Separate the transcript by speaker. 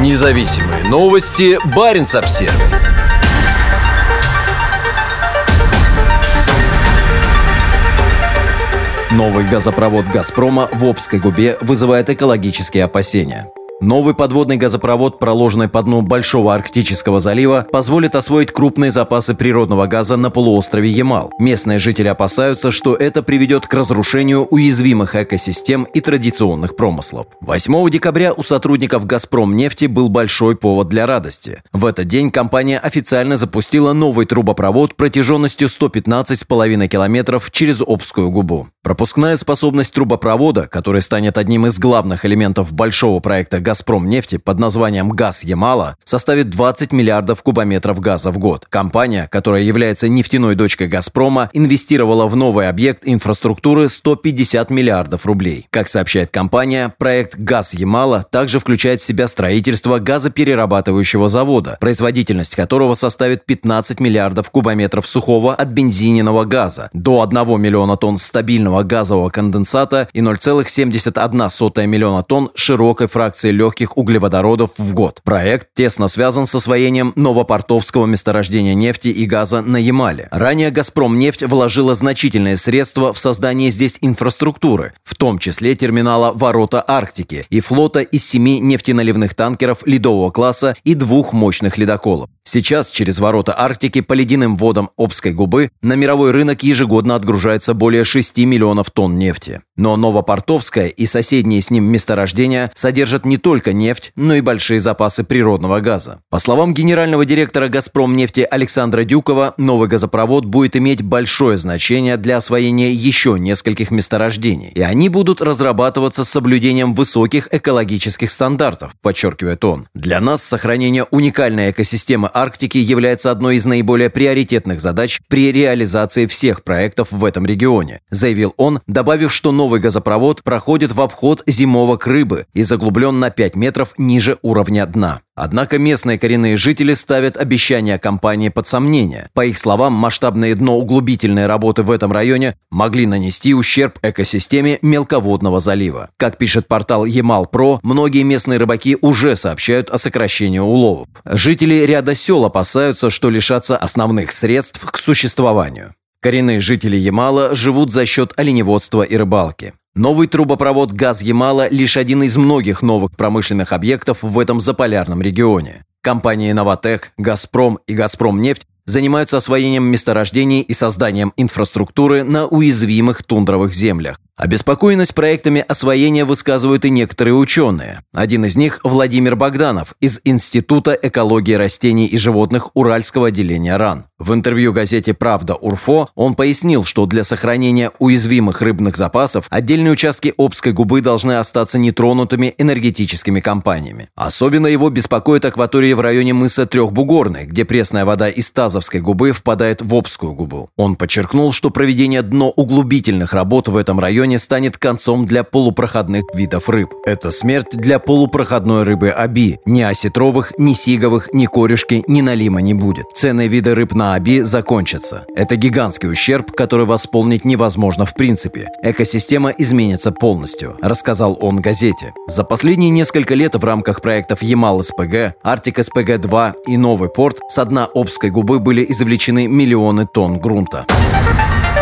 Speaker 1: Независимые новости. Барин обсерва Новый газопровод «Газпрома» в Обской губе вызывает экологические опасения. Новый подводный газопровод, проложенный по дну Большого Арктического залива, позволит освоить крупные запасы природного газа на полуострове Ямал. Местные жители опасаются, что это приведет к разрушению уязвимых экосистем и традиционных промыслов. 8 декабря у сотрудников «Газпром» нефти был большой повод для радости. В этот день компания официально запустила новый трубопровод протяженностью 115,5 километров через Обскую губу. Пропускная способность трубопровода, который станет одним из главных элементов большого проекта «Газпром» нефти под названием «Газ Ямала» составит 20 миллиардов кубометров газа в год. Компания, которая является нефтяной дочкой «Газпрома», инвестировала в новый объект инфраструктуры 150 миллиардов рублей. Как сообщает компания, проект «Газ Ямала» также включает в себя строительство газоперерабатывающего завода, производительность которого составит 15 миллиардов кубометров сухого от бензиненного газа, до 1 миллиона тонн стабильного газового конденсата и 0,71 миллиона тонн широкой фракции легких углеводородов в год. Проект тесно связан с освоением новопортовского месторождения нефти и газа на Ямале. Ранее «Газпром» нефть вложила значительные средства в создание здесь инфраструктуры, в том числе терминала «Ворота Арктики» и флота из семи нефтеналивных танкеров ледового класса и двух мощных ледоколов. Сейчас через ворота Арктики по ледяным водам Обской губы на мировой рынок ежегодно отгружается более 6 миллионов тонн нефти. Но Новопортовское и соседние с ним месторождения содержат не только нефть, но и большие запасы природного газа. По словам генерального директора «Газпром» нефти Александра Дюкова, новый газопровод будет иметь большое значение для освоения еще нескольких месторождений. И они будут разрабатываться с соблюдением высоких экологических стандартов, подчеркивает он. Для нас сохранение уникальной экосистемы Арктики является одной из наиболее приоритетных задач при реализации всех проектов в этом регионе, заявил он, добавив, что новый газопровод проходит в обход зимовок рыбы и заглублен на 5 метров ниже уровня дна. Однако местные коренные жители ставят обещания компании под сомнение. По их словам, масштабные дноуглубительные работы в этом районе могли нанести ущерб экосистеме мелководного залива. Как пишет портал Ямал-Про, многие местные рыбаки уже сообщают о сокращении уловов. Жители ряда сел опасаются, что лишатся основных средств к существованию. Коренные жители Ямала живут за счет оленеводства и рыбалки. Новый трубопровод «Газ Ямала» – лишь один из многих новых промышленных объектов в этом заполярном регионе. Компании «Новотек», «Газпром» и «Газпромнефть» занимаются освоением месторождений и созданием инфраструктуры на уязвимых тундровых землях. Обеспокоенность проектами освоения высказывают и некоторые ученые. Один из них – Владимир Богданов из Института экологии растений и животных Уральского отделения РАН. В интервью газете «Правда Урфо» он пояснил, что для сохранения уязвимых рыбных запасов отдельные участки Обской губы должны остаться нетронутыми энергетическими компаниями. Особенно его беспокоит акватория в районе мыса Трехбугорный, где пресная вода из Тазовской губы впадает в Обскую губу. Он подчеркнул, что проведение дноуглубительных работ в этом районе районе станет концом для полупроходных видов рыб. Это смерть для полупроходной рыбы Аби. Ни осетровых, ни сиговых, ни корешки, ни налима не будет. Ценные виды рыб на Аби закончатся. Это гигантский ущерб, который восполнить невозможно в принципе. Экосистема изменится полностью, рассказал он газете. За последние несколько лет в рамках проектов Ямал-СПГ, Арктик-СПГ-2 и Новый порт с дна Обской губы были извлечены миллионы тонн грунта.